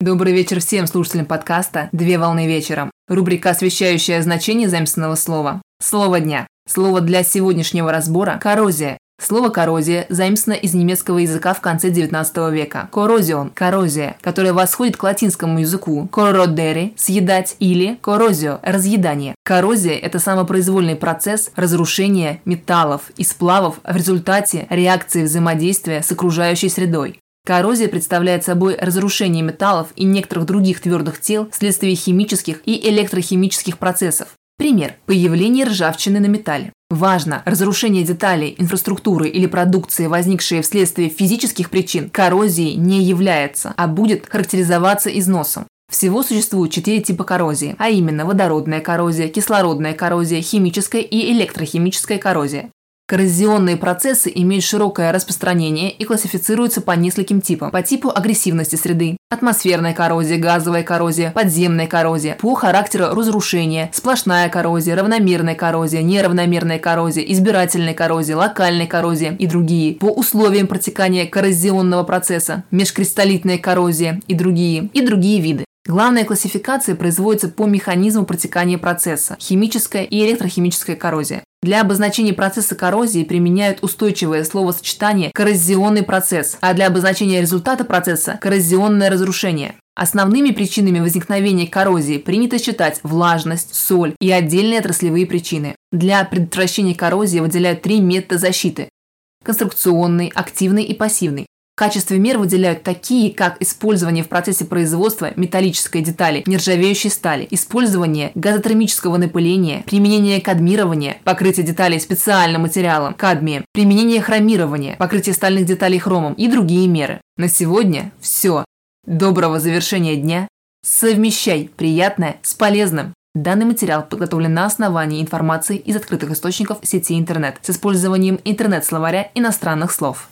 Добрый вечер всем слушателям подкаста «Две волны вечером». Рубрика, освещающая значение заместного слова. Слово дня. Слово для сегодняшнего разбора – коррозия. Слово «коррозия» заимствовано из немецкого языка в конце XIX века. Коррозион – коррозия, которая восходит к латинскому языку «corrodere» – съедать или «corrosio» – разъедание. Коррозия – это самопроизвольный процесс разрушения металлов и сплавов в результате реакции взаимодействия с окружающей средой. Коррозия представляет собой разрушение металлов и некоторых других твердых тел вследствие химических и электрохимических процессов. Пример. Появление ржавчины на металле. Важно, разрушение деталей, инфраструктуры или продукции, возникшие вследствие физических причин, коррозией не является, а будет характеризоваться износом. Всего существует четыре типа коррозии, а именно водородная коррозия, кислородная коррозия, химическая и электрохимическая коррозия. Коррозионные процессы имеют широкое распространение и классифицируются по нескольким типам. По типу агрессивности среды, атмосферная коррозия, газовая коррозия, подземная коррозия, по характеру разрушения, сплошная коррозия, равномерная коррозия, неравномерная коррозия, избирательная коррозия, локальная коррозия и другие. По условиям протекания коррозионного процесса, межкристаллитная коррозия и другие, и другие виды. Главная классификация производится по механизму протекания процесса – химическая и электрохимическая коррозия. Для обозначения процесса коррозии применяют устойчивое словосочетание «коррозионный процесс», а для обозначения результата процесса – коррозионное разрушение. Основными причинами возникновения коррозии принято считать влажность, соль и отдельные отраслевые причины. Для предотвращения коррозии выделяют три метода защиты – конструкционный, активный и пассивный качестве мер выделяют такие, как использование в процессе производства металлической детали нержавеющей стали, использование газотермического напыления, применение кадмирования, покрытие деталей специальным материалом кадмием, применение хромирования, покрытие стальных деталей хромом и другие меры. На сегодня все. Доброго завершения дня. Совмещай приятное с полезным. Данный материал подготовлен на основании информации из открытых источников сети интернет с использованием интернет-словаря иностранных слов.